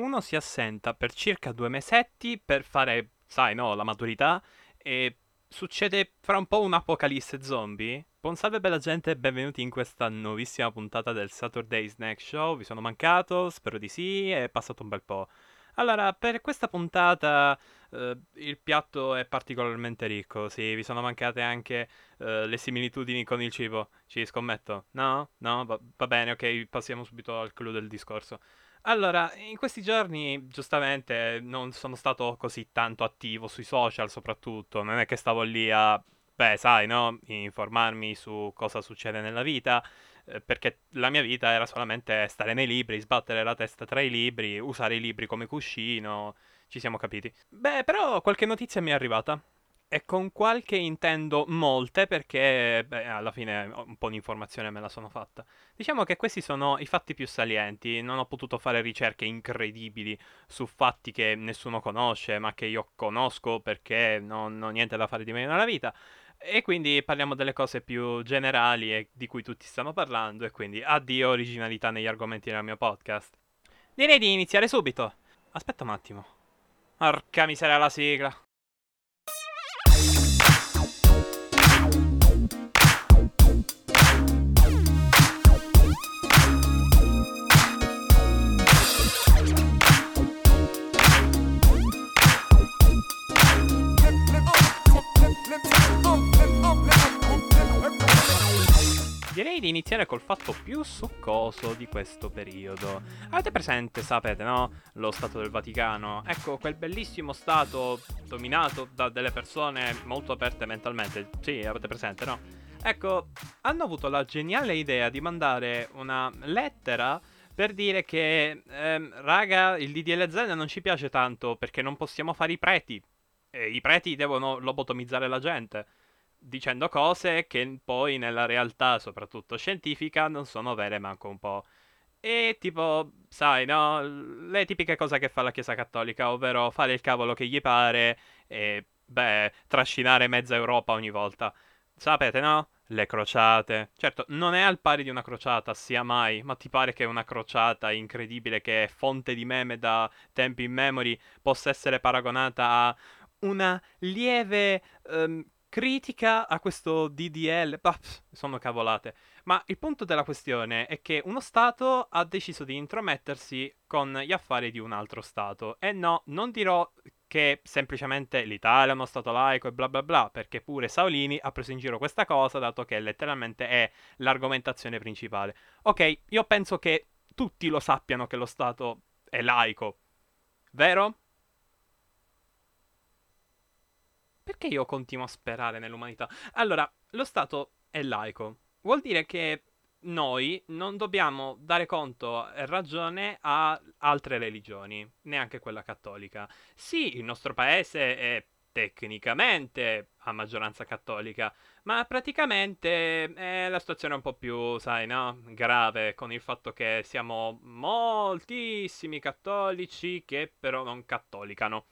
uno si assenta per circa due mesetti per fare, sai, no, la maturità e succede fra un po' un'apocalisse zombie. Buon salve bella gente e benvenuti in questa nuovissima puntata del Saturday Snack Show. Vi sono mancato? Spero di sì, è passato un bel po'. Allora, per questa puntata eh, il piatto è particolarmente ricco, sì, vi sono mancate anche eh, le similitudini con il cibo, ci scommetto? No? No? Va, va bene, ok, passiamo subito al clou del discorso. Allora, in questi giorni, giustamente, non sono stato così tanto attivo sui social, soprattutto. Non è che stavo lì a, beh, sai, no? Informarmi su cosa succede nella vita, eh, perché la mia vita era solamente stare nei libri, sbattere la testa tra i libri, usare i libri come cuscino. Ci siamo capiti. Beh, però qualche notizia mi è arrivata. E con qualche intendo molte perché beh, alla fine un po' di informazione me la sono fatta. Diciamo che questi sono i fatti più salienti, non ho potuto fare ricerche incredibili su fatti che nessuno conosce ma che io conosco perché non ho niente da fare di meglio nella vita. E quindi parliamo delle cose più generali e di cui tutti stanno parlando e quindi addio originalità negli argomenti del mio podcast. Direi di iniziare subito. Aspetta un attimo. Porca miseria la sigla. Direi di iniziare col fatto più succoso di questo periodo. Avete presente, sapete, no? Lo Stato del Vaticano. Ecco, quel bellissimo Stato dominato da delle persone molto aperte mentalmente. Sì, avete presente, no? Ecco, hanno avuto la geniale idea di mandare una lettera per dire che, ehm, raga, il DDL Z non ci piace tanto perché non possiamo fare i preti. E I preti devono lobotomizzare la gente dicendo cose che poi nella realtà, soprattutto scientifica, non sono vere manco un po'. E tipo, sai, no? Le tipiche cose che fa la Chiesa Cattolica, ovvero fare il cavolo che gli pare e, beh, trascinare mezza Europa ogni volta. Sapete, no? Le crociate. Certo, non è al pari di una crociata, sia mai, ma ti pare che una crociata incredibile che è fonte di meme da tempi immemori possa essere paragonata a una lieve um, critica a questo DDL, bah, sono cavolate. Ma il punto della questione è che uno Stato ha deciso di intromettersi con gli affari di un altro Stato. E no, non dirò che semplicemente l'Italia è uno Stato laico e bla bla bla, perché pure Saolini ha preso in giro questa cosa, dato che letteralmente è l'argomentazione principale. Ok, io penso che tutti lo sappiano che lo Stato è laico, vero? Perché io continuo a sperare nell'umanità? Allora, lo Stato è laico. Vuol dire che noi non dobbiamo dare conto e ragione a altre religioni, neanche quella cattolica. Sì, il nostro paese è tecnicamente a maggioranza cattolica, ma praticamente è la situazione un po' più, sai, no? grave con il fatto che siamo moltissimi cattolici che però non cattolicano.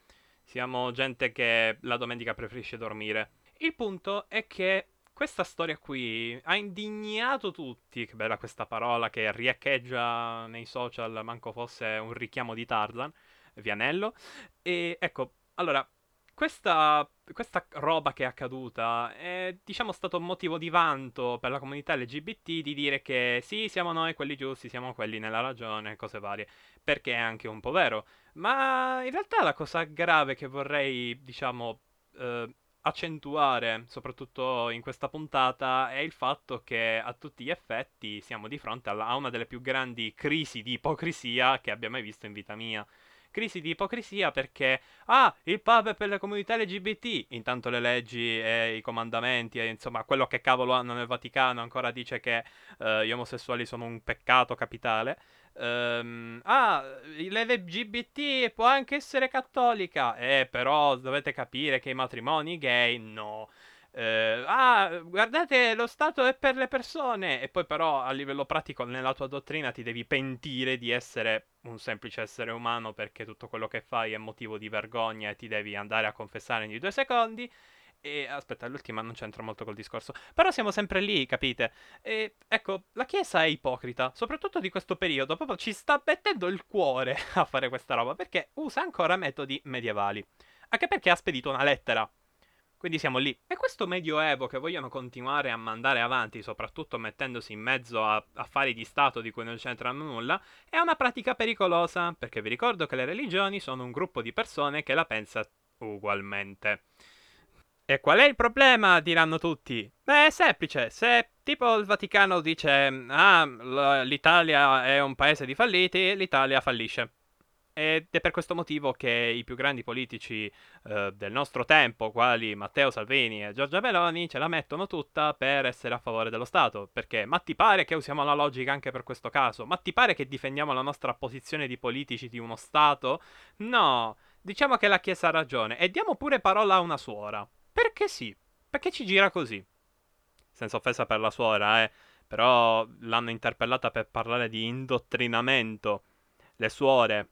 Siamo gente che la domenica preferisce dormire. Il punto è che questa storia qui ha indignato tutti. Che bella questa parola che riecheggia nei social, manco fosse un richiamo di Tarzan, Vianello. E ecco, allora, questa, questa, roba che è accaduta è, diciamo, stato motivo di vanto per la comunità LGBT di dire che sì, siamo noi quelli giusti, siamo quelli nella ragione, cose varie, perché è anche un po' vero. Ma in realtà la cosa grave che vorrei, diciamo, eh, accentuare, soprattutto in questa puntata, è il fatto che a tutti gli effetti siamo di fronte alla, a una delle più grandi crisi di ipocrisia che abbia mai visto in vita mia crisi di ipocrisia perché, ah, il pub è per le comunità LGBT, intanto le leggi e i comandamenti e insomma quello che cavolo hanno nel Vaticano ancora dice che uh, gli omosessuali sono un peccato capitale. Um, ah, l'LGBT può anche essere cattolica, eh, però dovete capire che i matrimoni gay no. Uh, ah, guardate, lo Stato è per le persone. E poi, però, a livello pratico, nella tua dottrina ti devi pentire di essere un semplice essere umano perché tutto quello che fai è motivo di vergogna e ti devi andare a confessare ogni due secondi. E aspetta, l'ultima non c'entra molto col discorso. Però siamo sempre lì, capite? E ecco, la Chiesa è ipocrita, soprattutto di questo periodo. Proprio ci sta mettendo il cuore a fare questa roba perché usa ancora metodi medievali. Anche perché ha spedito una lettera. Quindi siamo lì. E questo medioevo che vogliono continuare a mandare avanti, soprattutto mettendosi in mezzo a affari di Stato di cui non c'entrano nulla, è una pratica pericolosa, perché vi ricordo che le religioni sono un gruppo di persone che la pensa ugualmente. E qual è il problema? diranno tutti. Beh, è semplice. Se tipo il Vaticano dice ah, l'Italia è un paese di falliti, l'Italia fallisce. Ed è per questo motivo che i più grandi politici eh, del nostro tempo, quali Matteo Salvini e Giorgia Meloni, ce la mettono tutta per essere a favore dello Stato. Perché, ma ti pare che usiamo la logica anche per questo caso? Ma ti pare che difendiamo la nostra posizione di politici di uno Stato? No, diciamo che la Chiesa ha ragione e diamo pure parola a una suora. Perché sì, perché ci gira così. Senza offesa per la suora, eh. Però l'hanno interpellata per parlare di indottrinamento. Le suore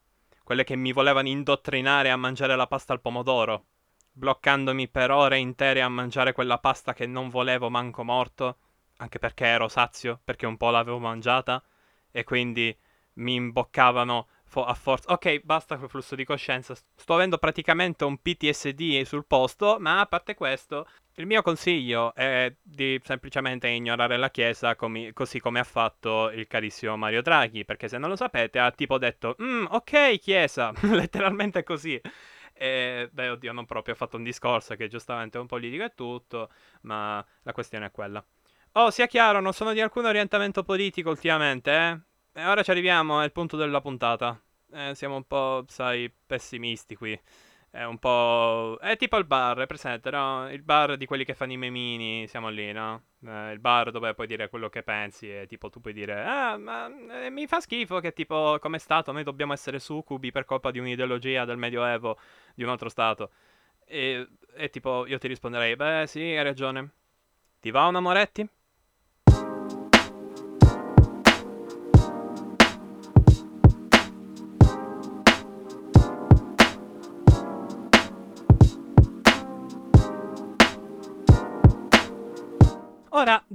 quelle che mi volevano indottrinare a mangiare la pasta al pomodoro, bloccandomi per ore intere a mangiare quella pasta che non volevo manco morto, anche perché ero sazio, perché un po' l'avevo mangiata, e quindi mi imboccavano fo- a forza. Ok, basta col flusso di coscienza. Sto avendo praticamente un PTSD sul posto, ma a parte questo, il mio consiglio è di semplicemente ignorare la Chiesa com- così come ha fatto il carissimo Mario Draghi, perché se non lo sapete ha tipo detto, mm, ok Chiesa, letteralmente così. E beh, oddio, non proprio, ha fatto un discorso che giustamente è un politico e tutto, ma la questione è quella. Oh, sia chiaro, non sono di alcun orientamento politico ultimamente, eh? E ora ci arriviamo, è il punto della puntata. Eh, siamo un po', sai, pessimisti qui. È un po'. È tipo il bar, è presente, no? Il bar di quelli che fanno i memini, siamo lì, no? Eh, il bar dove puoi dire quello che pensi e tipo tu puoi dire Ah, ma eh, mi fa schifo che tipo, come Stato, noi dobbiamo essere succubi per colpa di un'ideologia del Medioevo di un altro Stato. E, e tipo, io ti risponderei, beh sì, hai ragione. Ti va una Moretti?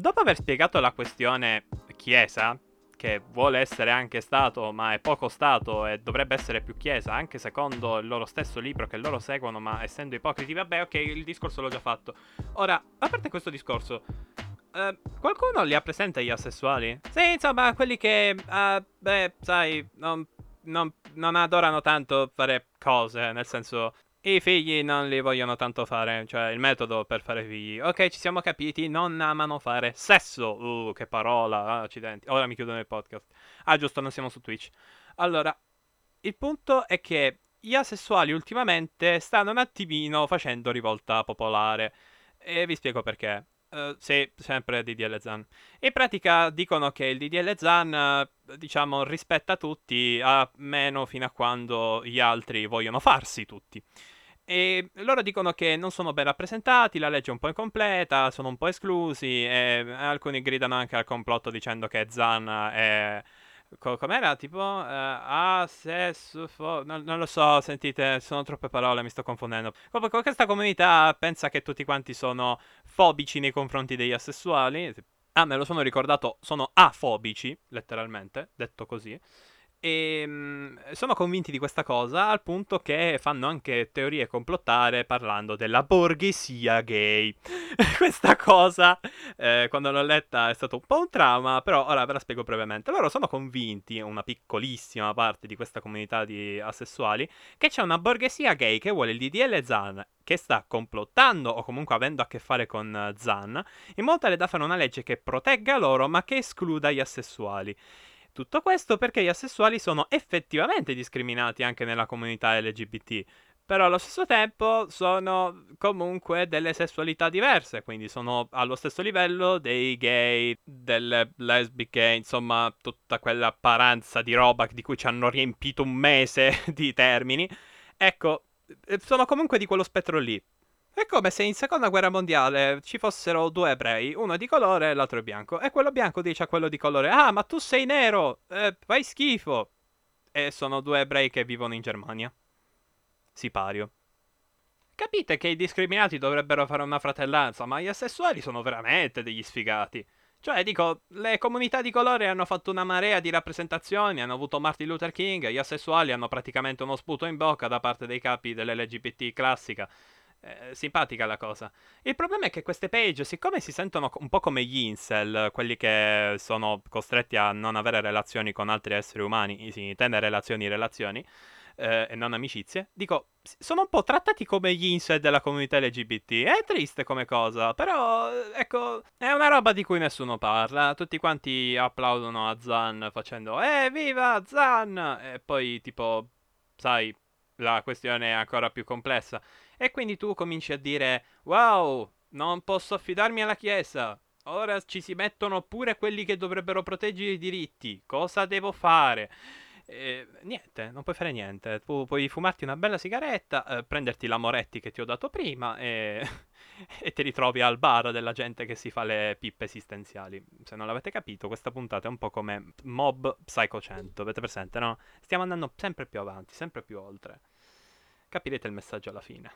Dopo aver spiegato la questione Chiesa, che vuole essere anche Stato, ma è poco Stato e dovrebbe essere più Chiesa, anche secondo il loro stesso libro che loro seguono, ma essendo ipocriti, vabbè, ok, il discorso l'ho già fatto. Ora, a parte questo discorso, uh, qualcuno li ha presente gli asessuali? Sì, insomma, quelli che, uh, beh, sai, non, non, non adorano tanto fare cose, nel senso, i figli non li vogliono tanto fare, cioè il metodo per fare figli. Ok, ci siamo capiti, non amano fare sesso. Uh, che parola, accidenti. Ora mi chiudo nel podcast. Ah, giusto, non siamo su Twitch. Allora, il punto è che gli asessuali ultimamente stanno un attimino facendo rivolta popolare. E vi spiego perché. Uh, sì, sempre DDL Zan. In pratica dicono che il DDL Zan, uh, diciamo, rispetta tutti, a meno fino a quando gli altri vogliono farsi tutti. E loro dicono che non sono ben rappresentati, la legge è un po' incompleta, sono un po' esclusi e alcuni gridano anche al complotto dicendo che Zan è... com'era? Tipo... Uh, ah, sesso... Fo- non, non, lo so, sentite, sono troppe parole, mi sto confondendo. Comunque questa comunità pensa che tutti quanti sono fobici nei confronti degli asessuali. Ah, me lo sono ricordato, sono afobici, letteralmente, detto così. E mh, mm, sono convinti di questa cosa al punto che fanno anche teorie complottare parlando della borghesia gay. questa cosa, eh, quando l'ho letta, è stato un po' un trauma, però ora ve la spiego brevemente. Loro sono convinti, una piccolissima parte di questa comunità di asessuali, che c'è una borghesia gay che vuole il DDL Zan che sta complottando o comunque avendo a che fare con Zan, in modo tale da fare una legge che protegga loro ma che escluda gli asessuali. Tutto questo perché gli asessuali sono effettivamente discriminati anche nella comunità LGBT, però allo stesso tempo sono comunque delle sessualità diverse, quindi sono allo stesso livello dei gay, delle lesbiche, insomma tutta quella paranza di roba di cui ci hanno riempito un mese di termini. Ecco, sono comunque di quello spettro lì. È come se in seconda guerra mondiale ci fossero due ebrei, uno di colore e l'altro bianco. E quello bianco dice a quello di colore: Ah, ma tu sei nero! Eh, fai schifo! E sono due ebrei che vivono in Germania. Sipario. capite che i discriminati dovrebbero fare una fratellanza, ma gli asessuali sono veramente degli sfigati. Cioè, dico, le comunità di colore hanno fatto una marea di rappresentazioni, hanno avuto Martin Luther King, gli asessuali hanno praticamente uno sputo in bocca da parte dei capi dell'LGBT classica. Eh, simpatica la cosa. Il problema è che queste page, siccome si sentono un po' come gli incel, quelli che sono costretti a non avere relazioni con altri esseri umani, sì, tenere relazioni relazioni, eh, e non amicizie, dico, sono un po' trattati come gli incel della comunità LGBT. È triste come cosa, però, ecco, è una roba di cui nessuno parla. Tutti quanti applaudono a Zan facendo, eh, viva Zan! E poi, tipo, sai, la questione è ancora più complessa. E quindi tu cominci a dire, wow, non posso affidarmi alla Chiesa. Ora ci si mettono pure quelli che dovrebbero proteggere i diritti. Cosa devo fare? Eh, niente, non puoi fare niente. Tu puoi fumarti una bella sigaretta, eh, prenderti la Moretti che ti ho dato prima e, e ti ritrovi al bar della gente che si fa le pippe esistenziali. Se non l'avete capito, questa puntata è un po' come Mob Psycho 100, avete presente, no? Stiamo andando sempre più avanti, sempre più oltre. Capirete il messaggio alla fine.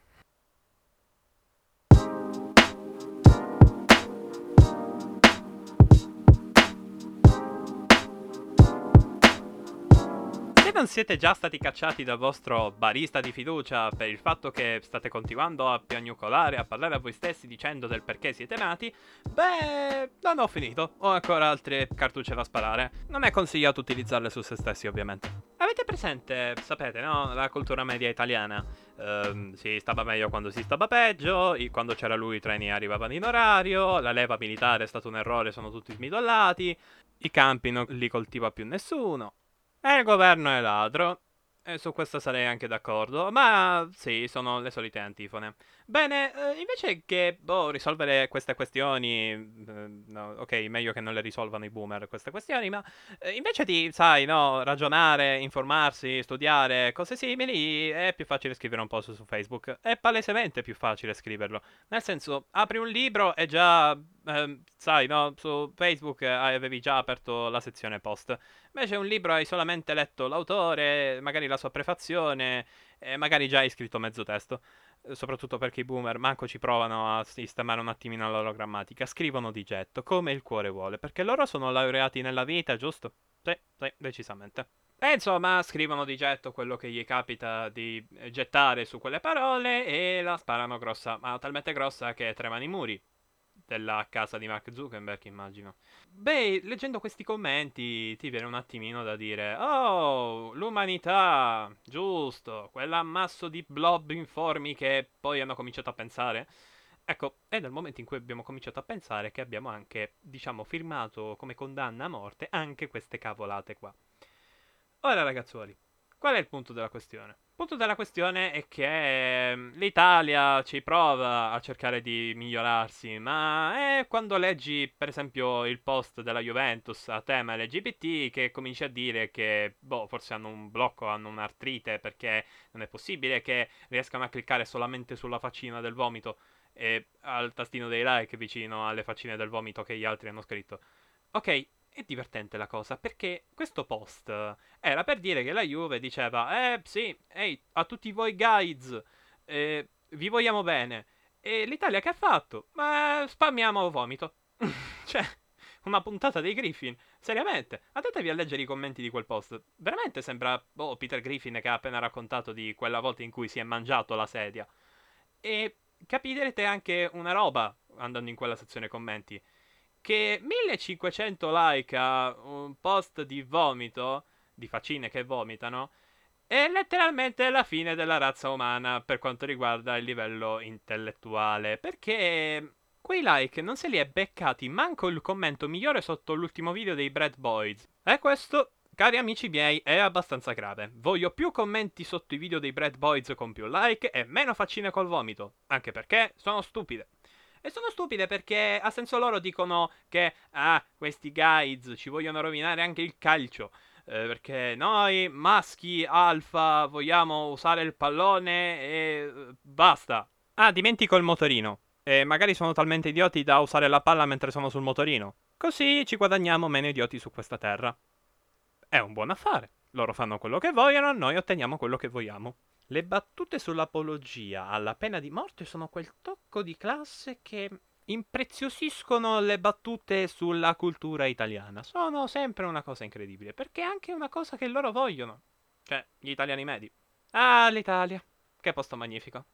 Non siete già stati cacciati dal vostro barista di fiducia per il fatto che state continuando a piagnucolare, a parlare a voi stessi dicendo del perché siete nati, beh, non ho finito. Ho ancora altre cartucce da sparare. Non è consigliato utilizzarle su se stessi, ovviamente. Avete presente, sapete, no? La cultura media italiana. Uh, si stava meglio quando si stava peggio, quando c'era lui i treni arrivavano in orario, la leva militare è stato un errore, sono tutti smidollati, i campi non li coltiva più nessuno. E il governo è ladro. E su questo sarei anche d'accordo. Ma sì, sono le solite antifone. Bene, eh, invece che boh, risolvere queste questioni, eh, no, ok, meglio che non le risolvano i boomer queste questioni, ma eh, invece di, sai, no, ragionare, informarsi, studiare, cose simili, è più facile scrivere un post su Facebook. È palesemente più facile scriverlo. Nel senso, apri un libro e già, ehm, sai, no, su Facebook avevi già aperto la sezione post. Invece un libro hai solamente letto l'autore, magari la sua prefazione, e magari già hai scritto mezzo testo soprattutto perché i boomer manco ci provano a sistemare un attimino la loro grammatica, scrivono di getto, come il cuore vuole, perché loro sono laureati nella vita, giusto? Sì, sì, decisamente. E insomma, scrivono di getto quello che gli capita di gettare su quelle parole e la sparano grossa, ma talmente grossa che tremano i muri della casa di Mark Zuckerberg, immagino. Beh, leggendo questi commenti ti viene un attimino da dire: Oh, l'umanità, giusto, quell'ammasso di blob informi che poi hanno cominciato a pensare. Ecco, è dal momento in cui abbiamo cominciato a pensare che abbiamo anche, diciamo, firmato come condanna a morte anche queste cavolate qua. Ora, ragazzuoli, qual è il punto della questione? Il punto della questione è che ehm, l'Italia ci prova a cercare di migliorarsi, ma è quando leggi, per esempio, il post della Juventus a tema LGBT che cominci a dire che, boh, forse hanno un blocco, hanno un'artrite, perché non è possibile che riescano a cliccare solamente sulla faccina del vomito e al tastino dei like vicino alle faccine del vomito che gli altri hanno scritto. Ok, è divertente la cosa perché questo post era per dire che la Juve diceva eh sì, ehi, a tutti voi guides, eh, vi vogliamo bene. E l'Italia che ha fatto? Ma spammiamo vomito. cioè, una puntata dei Griffin. Seriamente, andatevi a leggere i commenti di quel post. Veramente sembra oh, Peter Griffin che ha appena raccontato di quella volta in cui si è mangiato la sedia. E capirete anche una roba andando in quella sezione commenti che 1500 like a un post di vomito, di faccine che vomitano, è letteralmente la fine della razza umana per quanto riguarda il livello intellettuale. Perché quei like non se li è beccati manco il commento migliore sotto l'ultimo video dei Brad Boys. E questo, cari amici miei, è abbastanza grave. Voglio più commenti sotto i video dei Brad Boys con più like e meno faccine col vomito. Anche perché sono stupide. E sono stupide perché a senso loro dicono che, ah, questi guides ci vogliono rovinare anche il calcio. Eh, perché noi maschi alfa vogliamo usare il pallone e eh, basta. Ah, dimentico il motorino. E magari sono talmente idioti da usare la palla mentre sono sul motorino. Così ci guadagniamo meno idioti su questa terra. È un buon affare. Loro fanno quello che vogliono, noi otteniamo quello che vogliamo. Le battute sull'apologia alla pena di morte sono quel tocco di classe che impreziosiscono le battute sulla cultura italiana. Sono sempre una cosa incredibile, perché è anche una cosa che loro vogliono. Cioè, gli italiani medi. Ah, l'Italia. Che posto magnifico.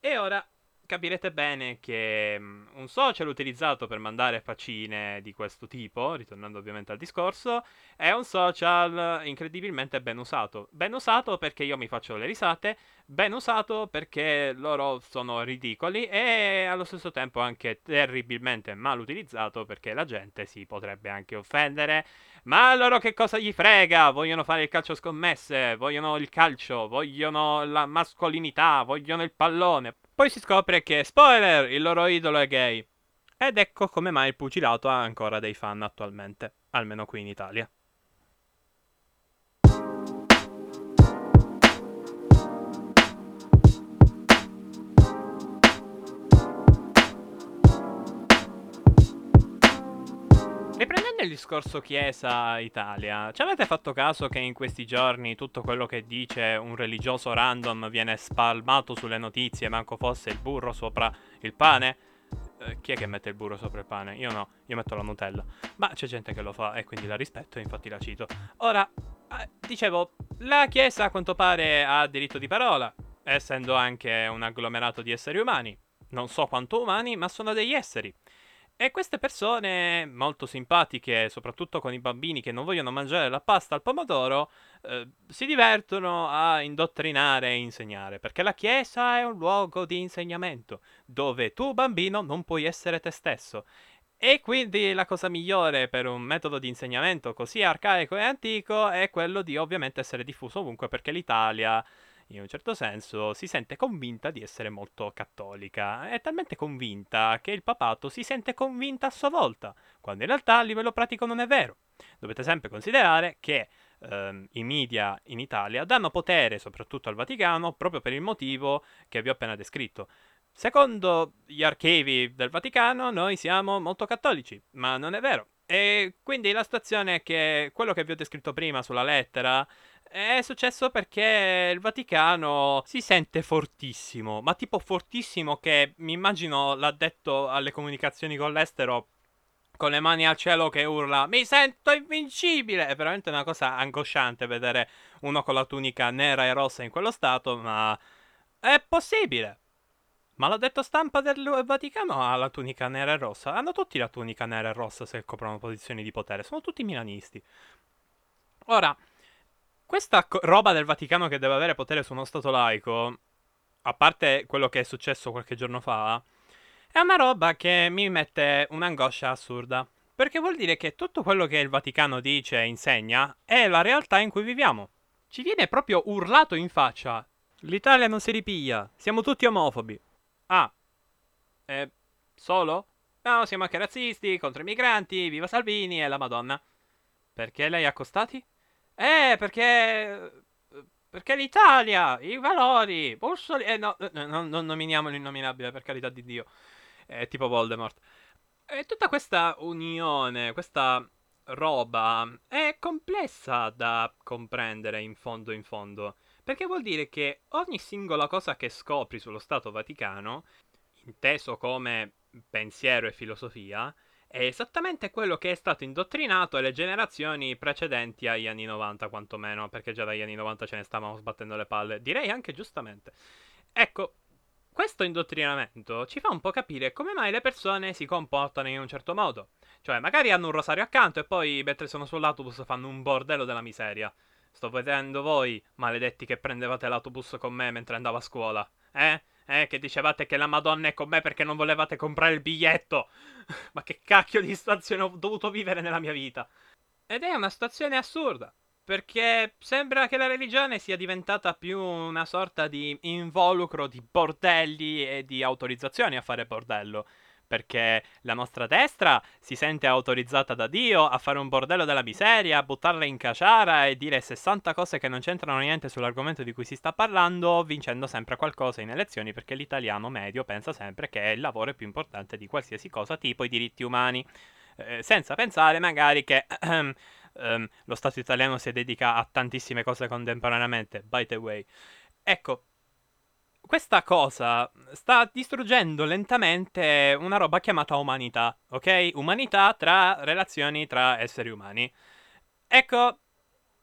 E ora capirete bene che um, un social utilizzato per mandare faccine di questo tipo, ritornando ovviamente al discorso, è un social incredibilmente ben usato. Ben usato perché io mi faccio le risate, ben usato perché loro sono ridicoli e allo stesso tempo anche terribilmente mal utilizzato perché la gente si potrebbe anche offendere. Ma loro che cosa gli frega? Vogliono fare il calcio scommesse, vogliono il calcio, vogliono la mascolinità, vogliono il pallone. Poi si scopre che, spoiler, il loro idolo è gay. Ed ecco come mai il pugilato ha ancora dei fan attualmente, almeno qui in Italia. Il discorso Chiesa-Italia, ci avete fatto caso che in questi giorni tutto quello che dice un religioso random viene spalmato sulle notizie, manco fosse il burro sopra il pane? Eh, chi è che mette il burro sopra il pane? Io no, io metto la Nutella. Ma c'è gente che lo fa e quindi la rispetto e infatti la cito. Ora, eh, dicevo, la Chiesa a quanto pare ha diritto di parola, essendo anche un agglomerato di esseri umani. Non so quanto umani, ma sono degli esseri. E queste persone molto simpatiche, soprattutto con i bambini che non vogliono mangiare la pasta al pomodoro, eh, si divertono a indottrinare e insegnare, perché la Chiesa è un luogo di insegnamento, dove tu bambino non puoi essere te stesso. E quindi la cosa migliore per un metodo di insegnamento così arcaico e antico è quello di ovviamente essere diffuso ovunque, perché l'Italia in un certo senso, si sente convinta di essere molto cattolica. È talmente convinta che il papato si sente convinta a sua volta, quando in realtà a livello pratico non è vero. Dovete sempre considerare che ehm, i media in Italia danno potere soprattutto al Vaticano proprio per il motivo che vi ho appena descritto. Secondo gli archivi del Vaticano noi siamo molto cattolici, ma non è vero. E quindi la situazione è che quello che vi ho descritto prima sulla lettera è successo perché il Vaticano si sente fortissimo, ma tipo fortissimo che mi immagino l'addetto alle comunicazioni con l'estero con le mani al cielo che urla mi sento invincibile. È veramente una cosa angosciante vedere uno con la tunica nera e rossa in quello stato, ma è possibile. Ma l'addetto stampa del Vaticano ha la tunica nera e rossa. Hanno tutti la tunica nera e rossa se coprono posizioni di potere. Sono tutti milanisti. Ora, questa co- roba del Vaticano che deve avere potere su uno Stato laico, a parte quello che è successo qualche giorno fa, è una roba che mi mette un'angoscia assurda. Perché vuol dire che tutto quello che il Vaticano dice e insegna è la realtà in cui viviamo. Ci viene proprio urlato in faccia. L'Italia non si ripiglia, siamo tutti omofobi. Ah, eh, solo? No, siamo anche razzisti, contro i migranti, viva Salvini e la Madonna. Perché lei ha accostati? Eh, perché... Perché l'Italia, i valori, Bussoli... Eh, no, no, no, non nominiamo l'innominabile, per carità di Dio. È tipo Voldemort. E tutta questa unione, questa roba è complessa da comprendere in fondo in fondo. Perché vuol dire che ogni singola cosa che scopri sullo Stato Vaticano, inteso come pensiero e filosofia, è esattamente quello che è stato indottrinato alle generazioni precedenti agli anni 90, quantomeno, perché già dagli anni 90 ce ne stavamo sbattendo le palle, direi anche giustamente. Ecco, questo indottrinamento ci fa un po' capire come mai le persone si comportano in un certo modo. Cioè, magari hanno un rosario accanto e poi, mentre sono sull'autobus, fanno un bordello della miseria. Sto vedendo voi, maledetti che prendevate l'autobus con me mentre andavo a scuola. Eh? Eh, che dicevate che la Madonna è con me perché non volevate comprare il biglietto. Ma che cacchio di situazione ho dovuto vivere nella mia vita. Ed è una situazione assurda. Perché sembra che la religione sia diventata più una sorta di involucro di bordelli e di autorizzazioni a fare bordello perché la nostra destra si sente autorizzata da Dio a fare un bordello della miseria, a buttarla in caciara e dire 60 cose che non c'entrano niente sull'argomento di cui si sta parlando, vincendo sempre qualcosa in elezioni perché l'italiano medio pensa sempre che il lavoro è più importante di qualsiasi cosa, tipo i diritti umani, eh, senza pensare magari che... Um, lo Stato italiano si dedica a tantissime cose contemporaneamente, by the way. Ecco, questa cosa sta distruggendo lentamente una roba chiamata umanità, ok? Umanità tra relazioni tra esseri umani. Ecco,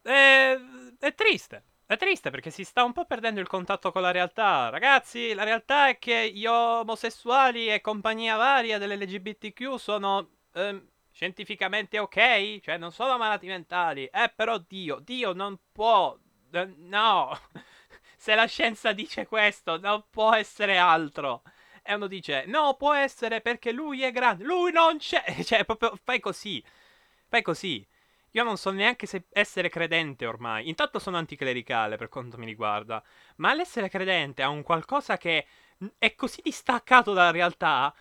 è, è triste. È triste perché si sta un po' perdendo il contatto con la realtà. Ragazzi, la realtà è che gli omosessuali e compagnia varia dell'LGBTQ sono ehm, scientificamente ok, cioè non sono malati mentali. Eh, però Dio, Dio non può. Eh, no. Se la scienza dice questo, non può essere altro. E uno dice, no, può essere perché lui è grande. Lui non c'è. Cioè, proprio fai così. Fai così. Io non so neanche se essere credente ormai. Intanto sono anticlericale per quanto mi riguarda. Ma l'essere credente a un qualcosa che è così distaccato dalla realtà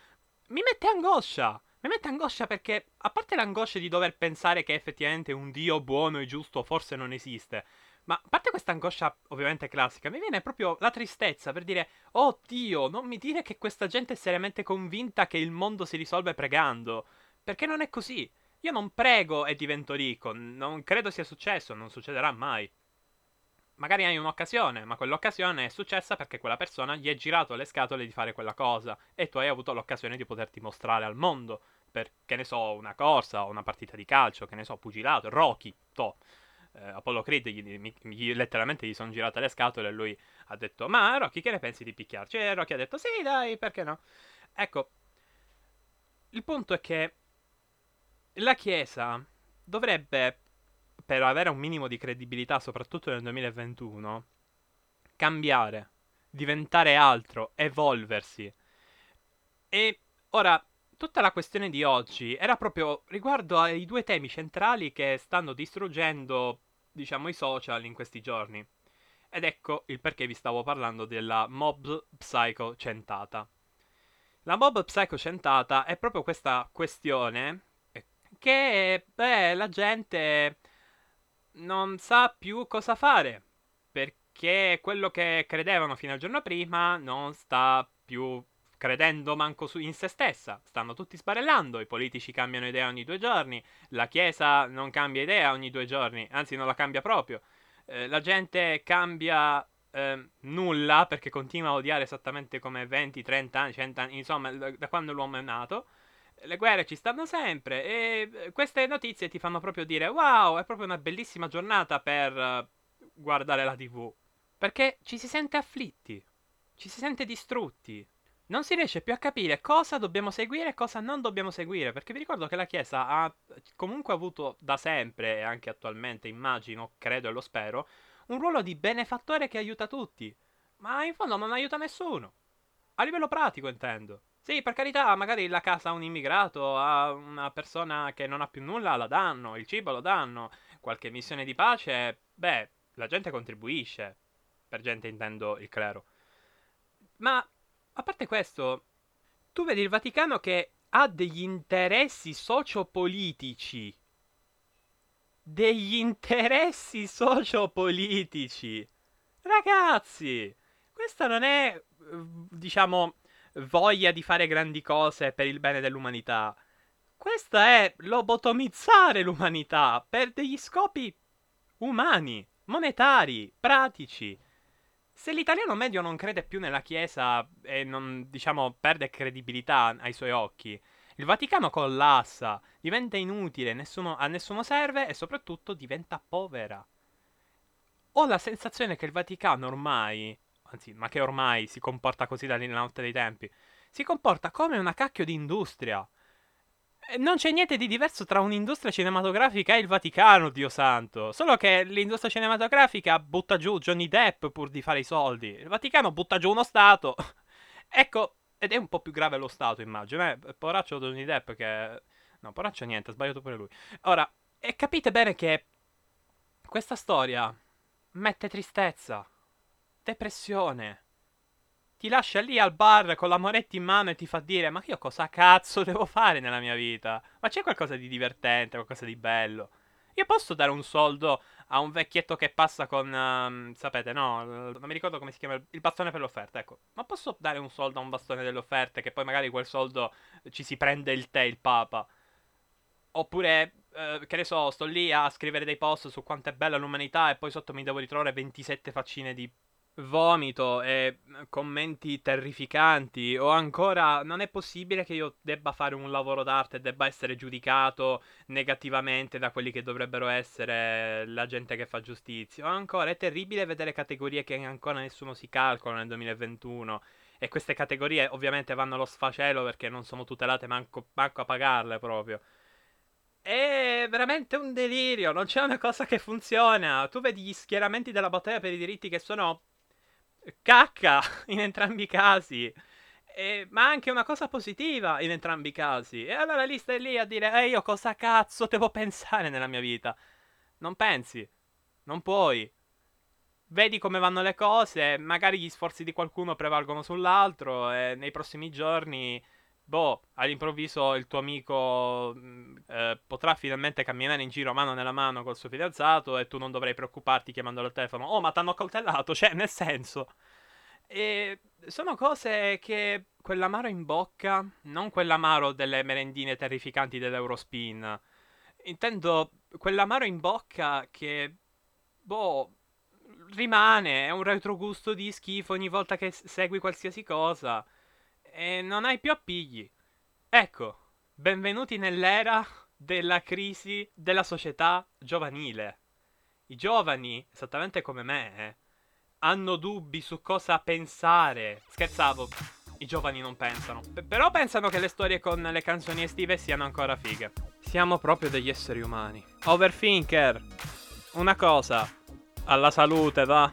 mi mette angoscia. Mi mette angoscia perché, a parte l'angoscia di dover pensare che effettivamente un Dio buono e giusto forse non esiste, ma a parte questa angoscia ovviamente classica, mi viene proprio la tristezza per dire, oh Dio, non mi dire che questa gente è seriamente convinta che il mondo si risolve pregando, perché non è così. Io non prego e divento ricco, non credo sia successo, non succederà mai. Magari hai un'occasione, ma quell'occasione è successa perché quella persona gli è girato le scatole di fare quella cosa e tu hai avuto l'occasione di poterti mostrare al mondo per, che ne so, una corsa o una partita di calcio, che ne so, pugilato, Rocky, to eh, Apollo Creed gli, gli, letteralmente gli sono girate le scatole e lui ha detto ma Rocky che ne pensi di picchiarci? E Rocky ha detto sì dai perché no? Ecco, il punto è che la Chiesa dovrebbe, per avere un minimo di credibilità soprattutto nel 2021, cambiare, diventare altro, evolversi. E ora tutta la questione di oggi era proprio riguardo ai due temi centrali che stanno distruggendo diciamo, i social in questi giorni. Ed ecco il perché vi stavo parlando della mob psycho centata. La mob psycho centata è proprio questa questione che, beh, la gente non sa più cosa fare. Perché quello che credevano fino al giorno prima non sta più credendo manco in se stessa. Stanno tutti sbarellando, i politici cambiano idea ogni due giorni, la Chiesa non cambia idea ogni due giorni, anzi non la cambia proprio. Eh, la gente cambia eh, nulla perché continua a odiare esattamente come 20, 30 anni, 100 anni, insomma, da quando l'uomo è nato. Le guerre ci stanno sempre e eh, queste notizie ti fanno proprio dire wow, è proprio una bellissima giornata per uh, guardare la TV. Perché ci si sente afflitti, ci si sente distrutti, non si riesce più a capire cosa dobbiamo seguire e cosa non dobbiamo seguire, perché vi ricordo che la Chiesa ha comunque avuto da sempre, e anche attualmente immagino, credo e lo spero, un ruolo di benefattore che aiuta tutti, ma in fondo non aiuta nessuno. A livello pratico intendo. Sì, per carità, magari la casa a un immigrato, a una persona che non ha più nulla, la danno, il cibo lo danno, qualche missione di pace, beh, la gente contribuisce. Per gente intendo il clero. Ma a parte questo, tu vedi il Vaticano che ha degli interessi sociopolitici. Degli interessi sociopolitici. Ragazzi, questa non è, diciamo, voglia di fare grandi cose per il bene dell'umanità. Questa è lobotomizzare l'umanità per degli scopi umani, monetari, pratici. Se l'italiano medio non crede più nella Chiesa e non, diciamo, perde credibilità ai suoi occhi, il Vaticano collassa, diventa inutile, nessuno, a nessuno serve e soprattutto diventa povera. Ho la sensazione che il Vaticano ormai, anzi, ma che ormai si comporta così dalla notte dei tempi, si comporta come una cacchio di industria. Eh, non c'è niente di diverso tra un'industria cinematografica e il Vaticano, Dio santo. Solo che l'industria cinematografica butta giù Johnny Depp pur di fare i soldi. Il Vaticano butta giù uno Stato. ecco, ed è un po' più grave lo Stato, immagino. Eh, poraccio Johnny Depp che... No, poraccio niente, ha sbagliato pure lui. Ora, e capite bene che questa storia mette tristezza, depressione ti lascia lì al bar con la moneta in mano e ti fa dire ma io cosa cazzo devo fare nella mia vita? Ma c'è qualcosa di divertente, qualcosa di bello? Io posso dare un soldo a un vecchietto che passa con, um, sapete, no, non mi ricordo come si chiama, il bastone per l'offerta, ecco. Ma posso dare un soldo a un bastone delle offerte che poi magari quel soldo ci si prende il tè, il papa? Oppure, eh, che ne so, sto lì a scrivere dei post su quanto è bella l'umanità e poi sotto mi devo ritrovare 27 faccine di vomito e commenti terrificanti o ancora non è possibile che io debba fare un lavoro d'arte e debba essere giudicato negativamente da quelli che dovrebbero essere la gente che fa giustizia. O ancora è terribile vedere categorie che ancora nessuno si calcola nel 2021 e queste categorie ovviamente vanno allo sfacelo perché non sono tutelate manco, manco a pagarle proprio. È veramente un delirio, non c'è una cosa che funziona. Tu vedi gli schieramenti della battaglia per i diritti che sono cacca in entrambi i casi. E, ma anche una cosa positiva in entrambi i casi. E allora lì stai lì a dire, eh io cosa cazzo devo pensare nella mia vita? Non pensi, non puoi. Vedi come vanno le cose, magari gli sforzi di qualcuno prevalgono sull'altro e nei prossimi giorni boh, all'improvviso il tuo amico mm, eh, potrà finalmente camminare in giro mano nella mano col suo fidanzato e tu non dovrai preoccuparti chiamandolo al telefono. Oh, ma t'hanno accoltellato, cioè, nel senso. E sono cose che quell'amaro in bocca, non quell'amaro delle merendine terrificanti dell'Eurospin. Intendo quell'amaro in bocca che, boh, rimane, è un retrogusto di schifo ogni volta che segui qualsiasi cosa e non hai più appigli. Ecco, benvenuti nell'era della crisi della società giovanile. I giovani, esattamente come me, eh, hanno dubbi su cosa pensare. Scherzavo, i giovani non pensano. P- però pensano che le storie con le canzoni estive siano ancora fighe. Siamo proprio degli esseri umani. Overthinker. Una cosa. Alla salute, va.